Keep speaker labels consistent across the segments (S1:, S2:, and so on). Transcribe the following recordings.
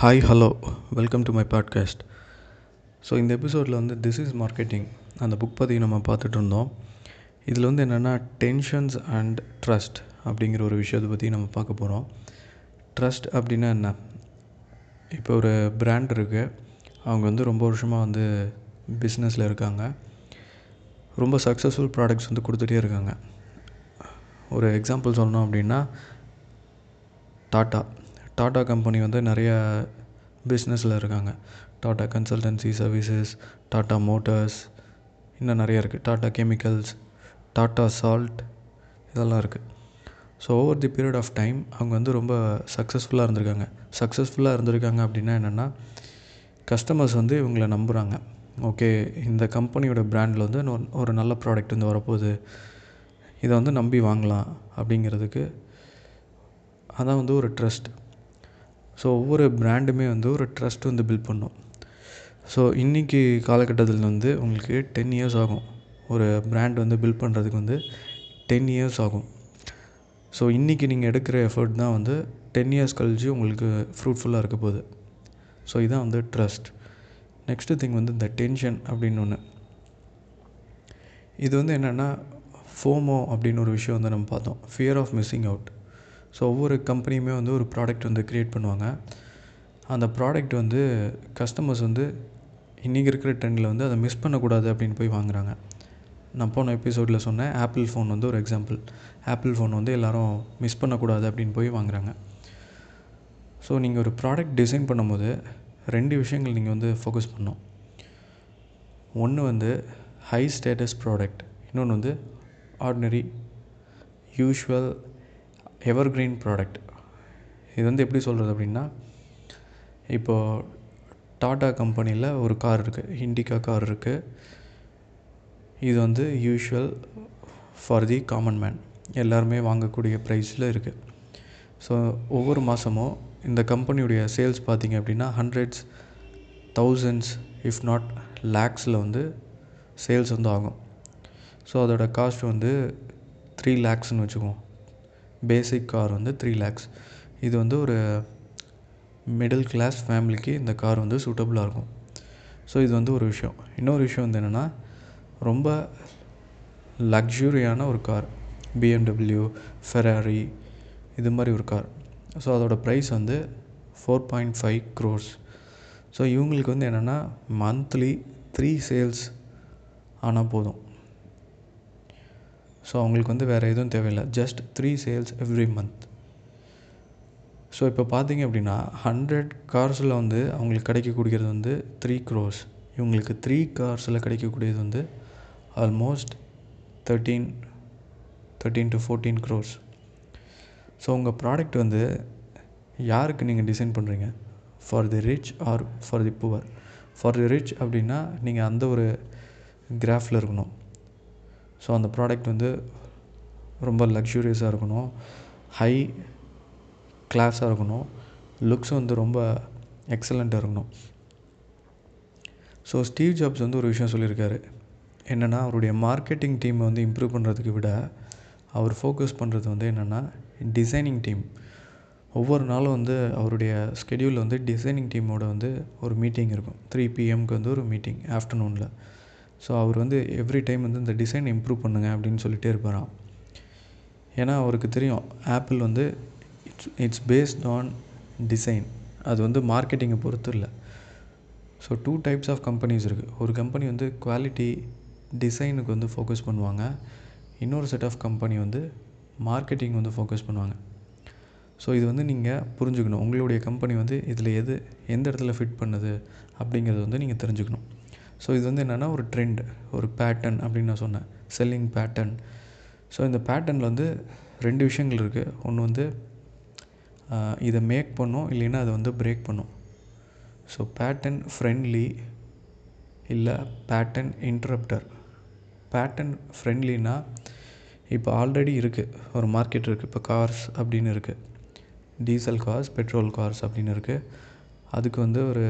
S1: Hi hello welcome to my podcast so இந்த எபிசோடில் வந்து திஸ் இஸ் மார்க்கெட்டிங் அந்த புக் பற்றி நம்ம பார்த்துட்டு இருந்தோம். இதில் வந்து என்னென்னா டென்ஷன்ஸ் அண்ட் ட்ரஸ்ட் அப்படிங்கிற ஒரு விஷயத்தை பற்றி நம்ம பார்க்க போகிறோம் ட்ரஸ்ட் அப்படின்னா என்ன? இப்போ ஒரு பிராண்ட் இருக்குது அவங்க வந்து ரொம்ப வருஷமாக வந்து பிஸ்னஸில் இருக்காங்க. ரொம்ப சக்ஸஸ்ஃபுல் ப்ராடக்ட்ஸ் வந்து கொடுத்துட்டே இருக்காங்க. ஒரு எக்ஸாம்பிள் சொல்லணும் அப்படின்னா டாட்டா டாட்டா கம்பெனி வந்து நிறைய பிஸ்னஸில் இருக்காங்க. Tata Consultancy Services Tata Motors இன்னும் நிறைய இருக்குது டாட்டா கெமிக்கல்ஸ் டாட்டா சால்ட் இதெல்லாம் இருக்குது so over the period of time அவங்க வந்து ரொம்ப சக்ஸஸ்ஃபுல்லாக இருந்திருக்காங்க. சக்ஸஸ்ஃபுல்லாக இருந்திருக்காங்க அப்படின்னா என்னென்னா கஸ்டமர்ஸ் வந்து இவங்களை நம்புகிறாங்க ஓகே இந்த கம்பெனியோட பிராண்டில் வந்து ஒரு நல்ல ப்ராடக்ட் வந்து வரப்போகுது. இதை வந்து நம்பி வாங்கலாம் அப்படிங்கிறதுக்கு அதான் வந்து ஒரு ட்ரஸ்ட் ஸோ ஒவ்வொரு பிராண்டுமே வந்து ஒரு ட்ரஸ்ட் வந்து பில்ட் பண்ணும். ஸோ இன்றைக்கி காலகட்டத்தில் வந்து உங்களுக்கு டென் இயர்ஸ் ஆகும். ஒரு பிராண்ட் வந்து பில்ட் பண்ணுறதுக்கு வந்து டென் இயர்ஸ் ஆகும். ஸோ இன்றைக்கி நீங்கள் எடுக்கிற எஃபர்ட் தான் வந்து டென் இயர்ஸ் கழிச்சு உங்களுக்கு ஃப்ரூட்ஃபுல்லாக இருக்க போகுது. ஸோ இதுதான் வந்து ட்ரஸ்ட் நெக்ஸ்ட்டு திங் வந்து இந்த டென்ஷன் அப்படின்னு ஒன்று இது வந்து என்னென்னா ஃபோமோ அப்படின்னு ஒரு விஷயம் வந்து நம்ம பார்த்தோம். Fear of missing out so ஒவ்வொரு கம்பெனியுமே வந்து ஒரு ப்ராடக்ட் வந்து க்ரியேட் பண்ணுவாங்க. அந்த ப்ராடக்ட் வந்து கஸ்டமர்ஸ் வந்து இன்றைக்கி இருக்கிற ட்ரெண்டில் வந்து அதை மிஸ் பண்ணக்கூடாது அப்படின்னு போய் வாங்குறாங்க. நான் போன எபிசோடில் சொன்னேன் ஆப்பிள் ஃபோன் வந்து ஒரு எக்ஸாம்பிள் ஆப்பிள் ஃபோன் வந்து எல்லோரும் மிஸ் பண்ணக்கூடாது அப்படின்னு போய் வாங்குறாங்க. ஸோ நீங்கள் ஒரு ப்ராடக்ட் டிசைன் பண்ணும்போது ரெண்டு விஷயங்கள் நீங்கள் வந்து ஃபோக்கஸ் பண்ணோம் ஒன்று வந்து ஹை ஸ்டேட்டஸ் ப்ராடக்ட் இன்னொன்று வந்து ஆர்டினரி யூஷுவல் எவர்க்ரீன் ப்ராடக்ட் இது வந்து எப்படி சொல்கிறது அப்படின்னா இப்போது டாடா கம்பெனியில் ஒரு கார் இருக்குது இண்டிகா கார் இருக்குது இது வந்து usual for the common man எல்லாருமே வாங்கக்கூடிய ப்ரைஸில் இருக்குது ஸோ ஒவ்வொரு மாதமும் இந்த கம்பெனியுடைய சேல்ஸ் பார்த்தீங்க அப்படின்னா ஹண்ட்ரட்ஸ் தௌசண்ட்ஸ் இஃப் நாட் லேக்ஸில் வந்து சேல்ஸ் வந்து ஆகும். ஸோ அதோட காஸ்ட் வந்து த்ரீ லேக்ஸ்னு வச்சுக்குவோம். பேசிக் கார் வந்து த்ரீ லேக்ஸ் இது வந்து ஒரு மிடில் கிளாஸ் ஃபேமிலிக்கு இந்த கார் வந்து சூட்டபுளாக இருக்கும். ஸோ இது வந்து ஒரு விஷயம். இன்னொரு விஷயம் வந்து என்னென்னா ரொம்ப லக்ஸுரியான ஒரு கார் பிஎம்டபிள்யூ ஃபெராரி இது மாதிரி ஒரு கார் ஸோ அதோட ப்ரைஸ் வந்து four point five crores so இவங்களுக்கு வந்து என்னென்னா மந்த்லி த்ரீ சேல்ஸ் ஆனால் போதும். ஸோ அவங்களுக்கு வந்து வேறு எதுவும் தேவையில்லை. Just three sales every month so இப்போ பார்த்தீங்க அப்படின்னா ஹண்ட்ரட் கார்ஸில் வந்து அவங்களுக்கு கிடைக்கக்கூடியது வந்து த்ரீ க்ரோஸ் இவங்களுக்கு த்ரீ கார்ஸில் கிடைக்கக்கூடியது வந்து almost thirteen thirteen to fourteen crores so உங்கள் ப்ராடக்ட் வந்து யாருக்கு நீங்கள் டிசைன் பண்ணுறீங்க for the rich or for the poor for the rich அப்படின்னா நீங்கள் அந்த ஒரு கிராஃபில் இருக்கணும். ஸோ அந்த ப்ராடக்ட் வந்து ரொம்ப லக்ஸூரியஸாக இருக்கணும். ஹை கிளாஸாக இருக்கணும். லுக்ஸ் வந்து ரொம்ப எக்ஸலண்ட்டாக இருக்கணும். ஸோ ஸ்டீவ் ஜாப்ஸ் வந்து ஒரு விஷயம் சொல்லியிருக்காரு. என்னென்னா அவருடைய மார்க்கெட்டிங் டீமை வந்து இம்ப்ரூவ் பண்ணுறதுக்கு விட அவர் ஃபோக்கஸ் பண்ணுறது வந்து என்னென்னா டிசைனிங் டீம் ஒவ்வொரு நாளும் வந்து அவருடைய ஸ்கெடியூலில் வந்து டிசைனிங் டீமோட வந்து ஒரு மீட்டிங் இருக்கும். த்ரீ பிஎம்க்கு வந்து ஒரு மீட்டிங் ஆஃப்டர்நூனில் ஸோ அவர் வந்து எவ்ரி டைம் வந்து இந்த டிசைன் இம்ப்ரூவ் பண்ணுங்க அப்படின்னு சொல்லிகிட்டே இருப்பாராம். ஏன்னா அவருக்கு தெரியும் ஆப்பிள் வந்து it's it's based on design அது வந்து மார்க்கெட்டிங்கை பொறுத்து இல்லை. So two types of companies இருக்குது ஒரு கம்பெனி வந்து குவாலிட்டி டிசைனுக்கு வந்து ஃபோக்கஸ் பண்ணுவாங்க. இன்னொரு செட் ஆஃப் கம்பெனி வந்து மார்க்கெட்டிங் வந்து ஃபோக்கஸ் பண்ணுவாங்க. ஸோ இது வந்து நீங்கள் புரிஞ்சுக்கணும். உங்களுடைய கம்பெனி வந்து இதில் எது எந்த இடத்துல ஃபிட் பண்ணுது அப்படிங்கிறது வந்து நீங்கள் தெரிஞ்சுக்கணும். ஸோ இது வந்து என்னென்னா ஒரு ட்ரெண்ட் ஒரு பேட்டர்ன் அப்படின்னு நான் சொன்னேன். செல்லிங் பேட்டர்ன் ஸோ இந்த பேட்டர்னில் வந்து ரெண்டு விஷயங்கள் இருக்குது ஒன்று வந்து இதை மேக் பண்ணும் இல்லைன்னா அதை வந்து பிரேக் பண்ணும். ஸோ பேட்டர்ன் ஃப்ரெண்ட்லி இல்லை பேட்டர்ன் இன்ட்ரப்டர் பேட்டர்ன் ஃப்ரெண்ட்லினா இப்போ ஆல்ரெடி இருக்குது ஒரு மார்க்கெட் இருக்குது இப்போ கார்ஸ் அப்படின்னு இருக்குது டீசல் கார்ஸ் பெட்ரோல் கார்ஸ் அப்படின்னு இருக்குது அதுக்கு வந்து ஒரு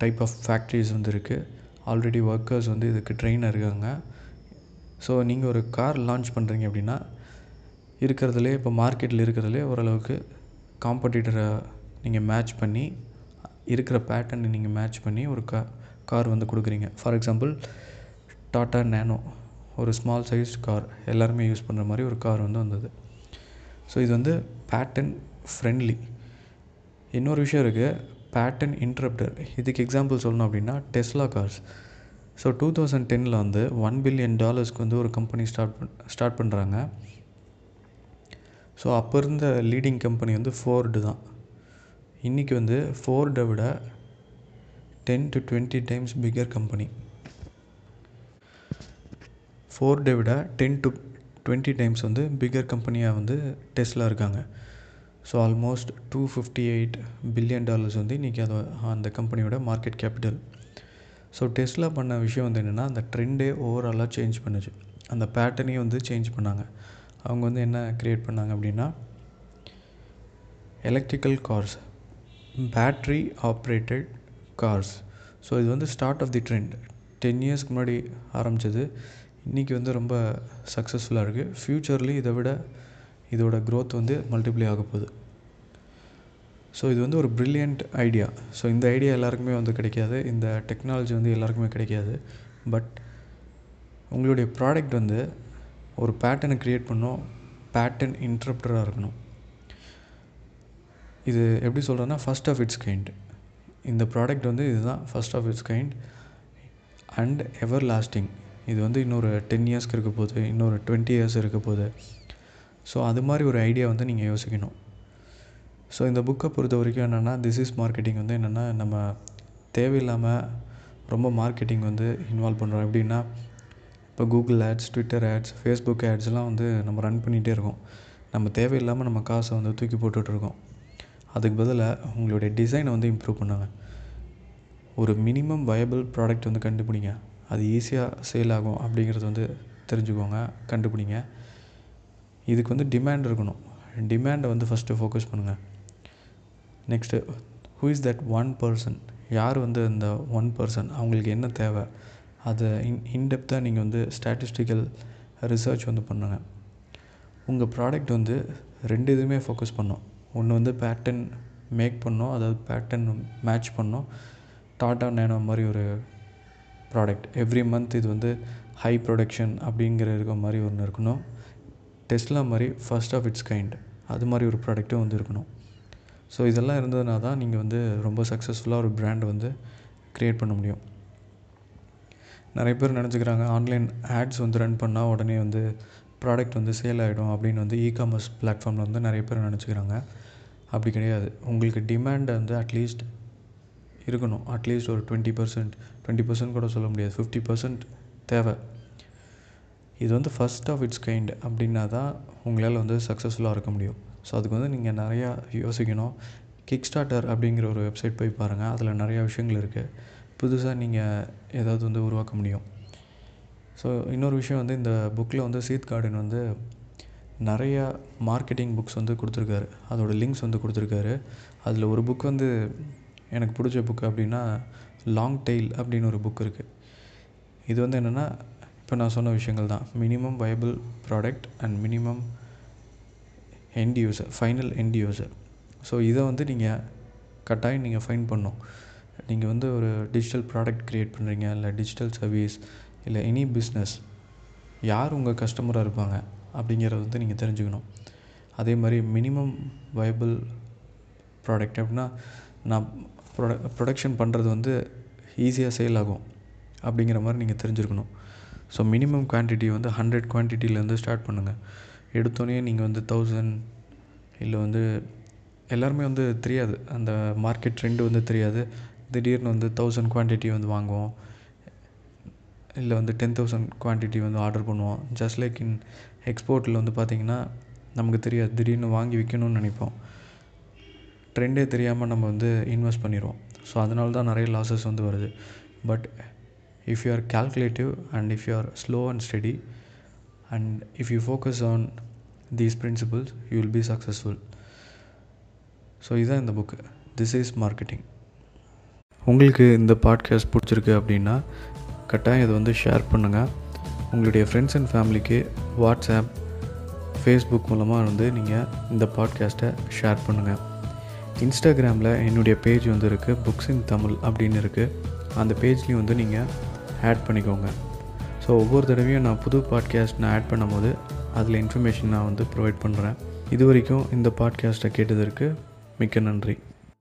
S1: டைப் ஆஃப் ஃபேக்ட்ரிஸ் வந்து இருக்குது ஆல்ரெடி ஒர்க்கர்ஸ் வந்து இதுக்கு ட்ரெயின் இருக்காங்க. ஸோ நீங்கள் ஒரு கார் லான்ச் பண்ணுறீங்க அப்படின்னா இருக்கிறதுலே இப்போ மார்க்கெட்டில் இருக்கிறதுலே ஓரளவுக்கு காம்படிட்டரை நீங்கள் மேட்ச் பண்ணி இருக்கிற பேட்டர்னை நீங்கள் மேட்ச் பண்ணி ஒரு கா கார் வந்து கொடுக்குறீங்க. ஃபார் எக்ஸாம்பிள் டாட்டா நேனோ ஒரு ஸ்மால் சைஸ் கார் எல்லாருமே யூஸ் பண்ணுற மாதிரி ஒரு கார் வந்து வந்தது. ஸோ இது வந்து பேட்டன் ஃப்ரெண்ட்லி இன்னொரு விஷயம் இருக்குது பேட்டன் இன்ட்ரப்டர் இதுக்கு எக்ஸாம்பிள் சொல்லணும் அப்படின்னா Tesla cars so two thousand டெனில் வந்து ஒன் பில்லியன் டாலர்ஸ்க்கு வந்து ஒரு கம்பெனி ஸ்டார்ட் பண் ஸ்டார்ட் பண்ணுறாங்க ஸோ அப்போ இருந்த லீடிங் கம்பெனி வந்து ஃபோர்டு தான். இன்றைக்கி வந்து ஃபோர்டை விட ten to twenty times bigger company ஃபோர்டை விட டென் டு டுவெண்ட்டி டைம்ஸ் வந்து பிக்கர் கம்பெனியாக வந்து டெஸ்லா இருக்காங்க. So almost two fifty eight billion dollars வந்து இன்றைக்கி அது அந்த கம்பெனியோட மார்க்கெட் கேபிட்டல் ஸோ டெஸ்லா பண்ண விஷயம் வந்து என்னென்னா அந்த ட்ரெண்டே ஓவராலாக சேஞ்ச் பண்ணுச்சு. அந்த பேட்டர்னையும் வந்து சேஞ்ச் பண்ணாங்க. அவங்க வந்து என்ன க்ரியேட் பண்ணாங்க அப்படின்னா electrical cars battery operated cars so இது வந்து start of the trend ten இயர்ஸ்க்கு முன்னாடி ஆரம்பித்தது இன்றைக்கி வந்து ரொம்ப சக்ஸஸ்ஃபுல்லாக இருக்குது ஃப்யூச்சர்லேயும் இதை விட இதோட க்ரோத் வந்து மல்டிப்ளை ஆக போகுது. ஸோ இது வந்து ஒரு ப்ரில்லியண்ட் ஐடியா ஸோ இந்த ஐடியா எல்லாருக்குமே வந்து கிடைக்காது. இந்த டெக்னாலஜி வந்து எல்லாருக்குமே கிடைக்காது. பட் உங்களுடைய ப்ராடக்ட் வந்து ஒரு பேட்டர்னை க்ரியேட் பண்ணோம். பேட்டர்ன் இன்ட்ரப்டராக இருக்கணும். இது எப்படி சொல்கிறேன்னா ஃபஸ்ட் ஆஃப் இட்ஸ் கைண்ட் இந்த ப்ராடக்ட் வந்து இதுதான் first of its kind and everlasting இது வந்து இன்னொரு டென் இயர்ஸ்க்கு இருக்க போகுது. இன்னொரு டுவெண்ட்டி இயர்ஸ் இருக்க போகுது. ஸோ அது மாதிரி ஒரு ஐடியா வந்து நீங்கள் யோசிக்கணும். ஸோ இந்த புக்கை பொறுத்த வரைக்கும் என்னென்னா திஸ் இஸ் மார்க்கெட்டிங் வந்து என்னென்னா நம்ம தேவையில்லாமல் ரொம்ப மார்க்கெட்டிங் வந்து இன்வால்வ் பண்ணுறோம் எப்படின்னா இப்போ Google ads Twitter ads Facebook ஆட்ஸ்லாம் வந்து நம்ம ரன் பண்ணிகிட்டே இருக்கோம். நம்ம தேவையில்லாமல் நம்ம காசை வந்து தூக்கி போட்டுட்ருக்கோம் அதுக்கு பதிலாக உங்களுடைய டிசைனை வந்து இம்ப்ரூவ் பண்ணுங்கள் ஒரு மினிமம் வயபிள் ப்ராடக்ட் வந்து கண்டுபிடிங்க. அது ஈஸியாக சேல் ஆகும் அப்படிங்கிறது வந்து தெரிஞ்சுக்கோங்க கண்டுபிடிங்க. இதுக்கு வந்து டிமாண்ட் இருக்கணும். டிமாண்டை வந்து ஃபஸ்ட்டு ஃபோக்கஸ் பண்ணுங்கள் next who is that one person யார் வந்து அந்த ஒன் பர்சன் அவங்களுக்கு என்ன தேவை? அதை இன் இன்டெப்த்தாக நீங்கள் வந்து ஸ்டாட்டிஸ்டிக்கல் ரிசர்ச் வந்து பண்ணுங்கள் உங்கள் ப்ராடக்ட் வந்து ரெண்டு இதுவுமே ஃபோக்கஸ் பண்ணும். ஒன்று வந்து பேட்டர்ன் மேக் பண்ணோம். அதாவது பேட்டர்ன் மேட்ச் பண்ணோம். டாட்டா நேனோ மாதிரி ஒரு ப்ராடக்ட் எவ்ரி மந்த் இது வந்து ஹை ப்ரொடக்ஷன் அப்படிங்கிற இருக்க மாதிரி ஒன்று இருக்கணும். டெஸ்ட்லா மாதிரி ஃபஸ்ட் ஆஃப் இட்ஸ் கைண்ட் அது மாதிரி ஒரு ப்ராடக்ட்டும் வந்து இருக்கணும். ஸோ இதெல்லாம் இருந்ததுனா தான் நீங்கள் வந்து ரொம்ப சக்ஸஸ்ஃபுல்லாக ஒரு ப்ராண்ட் வந்து க்ரியேட் பண்ண முடியும். நிறைய பேர் நினச்சிக்கிறாங்க ஆன்லைன் ஆட்ஸ் வந்து ரன் பண்ணால் உடனே வந்து ப்ராடக்ட் வந்து சேல் ஆகிடும் அப்படின்னு வந்து இ காமர்ஸ் பிளாட்ஃபார்மில் வந்து நிறைய பேர் நினச்சிக்கிறாங்க. அப்படி கிடையாது. உங்களுக்கு டிமாண்ட் வந்து அட்லீஸ்ட் இருக்கணும். அட்லீஸ்ட் ஒரு டுவெண்ட்டி பர்சன்ட் டுவெண்ட்டி பர்சன்ட் கூட சொல்ல முடியாது. ஃபிஃப்டி பர்சன்ட் தேவை. இது வந்து ஃபஸ்ட் ஆஃப் இட்ஸ் கைண்ட் அப்படின்னா தான் உங்களால் வந்து சக்ஸஸ்ஃபுல்லாக இருக்க முடியும். ஸோ அதுக்கு வந்து நீங்கள் நிறையா யோசிக்கணும். கிக் ஸ்டார்டர் அப்படிங்கிற ஒரு வெப்சைட் போய் பாருங்கள் அதில் நிறையா விஷயங்கள் இருக்குது புதுசாக நீங்கள் ஏதாவது வந்து உருவாக்க முடியும். ஸோ இன்னொரு விஷயம் வந்து இந்த புக்கில் வந்து சீத் கார்டன் வந்து நிறையா மார்க்கெட்டிங் புக்ஸ் வந்து கொடுத்துருக்காரு. அதோடய லிங்க்ஸ் வந்து கொடுத்துருக்காரு. அதில் ஒரு புக் வந்து எனக்கு பிடிச்ச புக் அப்படின்னா லாங் டெய்ல் அப்படின்னு ஒரு புக் இருக்குது இது வந்து என்னென்னா இப்போ நான் சொன்ன விஷயங்கள் தான். Minimum viable product and minimum end user final end user so இதை வந்து நீங்கள் கட்டாயம் நீங்கள் ஃபைன் பண்ணும் நீங்கள் வந்து ஒரு டிஜிட்டல் ப்ராடக்ட் க்ரியேட் பண்ணுறீங்க இல்லை டிஜிட்டல் சர்வீஸ் இல்லை எனி பிஸ்னஸ் யார் உங்கள் கஸ்டமராக இருப்பாங்க அப்படிங்கிறத வந்து நீங்கள் தெரிஞ்சுக்கணும். அதே மாதிரி மினிமம் வயபிள் ப்ராடக்ட் அப்படின்னா நான் ப்ரொட ப்ரொடக்ஷன் பண்ணுறது வந்து ஈஸியாக சேல் ஆகும் அப்படிங்கிற மாதிரி நீங்கள் தெரிஞ்சுருக்கணும். ஸோ மினிமம் குவான்டிட்டி வந்து ஹண்ட்ரட் குவான்டிட்டிலேருந்து ஸ்டார்ட் பண்ணுங்கள் எடுத்தோடனே நீங்கள் வந்து தௌசண்ட் இல்லை வந்து எல்லாருமே வந்து தெரியாது. அந்த மார்க்கெட் ட்ரெண்டு வந்து தெரியாது. திடீர்னு வந்து தௌசண்ட் குவான்டிட்டி வந்து வாங்குவோம். இல்லை வந்து டென் தௌசண்ட் குவான்டிட்டி வந்து ஆர்டர் பண்ணுவோம். ஜஸ்ட் லைக் இன் எக்ஸ்போர்ட்டில் வந்து பார்த்திங்கன்னா நமக்கு தெரியாது. திடீர்னு வாங்கி விற்கணும்னு நினைப்போம். ட்ரெண்டே தெரியாமல் நம்ம வந்து இன்வெஸ்ட் பண்ணிடுவோம் ஸோ அதனால தான் நிறைய லாஸஸ் வந்து வருது. But if you are calculative and if you are slow and steady and if you focus on these principles you will be successful so இதுதான் இந்த புக்கு திஸ் இஸ் மார்க்கெட்டிங் உங்களுக்கு இந்த பாட்காஸ்ட் பிடிச்சிருக்கு அப்படின்னா கட்டாயம் இதை வந்து ஷேர் பண்ணுங்கள் உங்களுடைய ஃப்ரெண்ட்ஸ் அண்ட் ஃபேமிலிக்கு வாட்ஸ்அப் ஃபேஸ்புக் மூலமாக வந்து நீங்கள் இந்த பாட்காஸ்ட்டை ஷேர் பண்ணுங்கள் இன்ஸ்டாகிராமில் என்னுடைய பேஜ் வந்து இருக்குது புக்ஸ் இன் தமிழ் அப்படின்னு இருக்குது அந்த பேஜ்லேயும் வந்து நீங்கள் ஆட் பண்ணிக்கோங்க. ஸோ ஒவ்வொரு தடவையும் நான் புது பாட்காஸ்ட் நான் ஆட் பண்ணும்போது அதில் இன்ஃபர்மேஷன் நான் வந்து ப்ரொவைட் பண்ணுறேன் இது வரைக்கும் இந்த பாட்காஸ்ட்டை கேட்டதற்கு மிக்க நன்றி.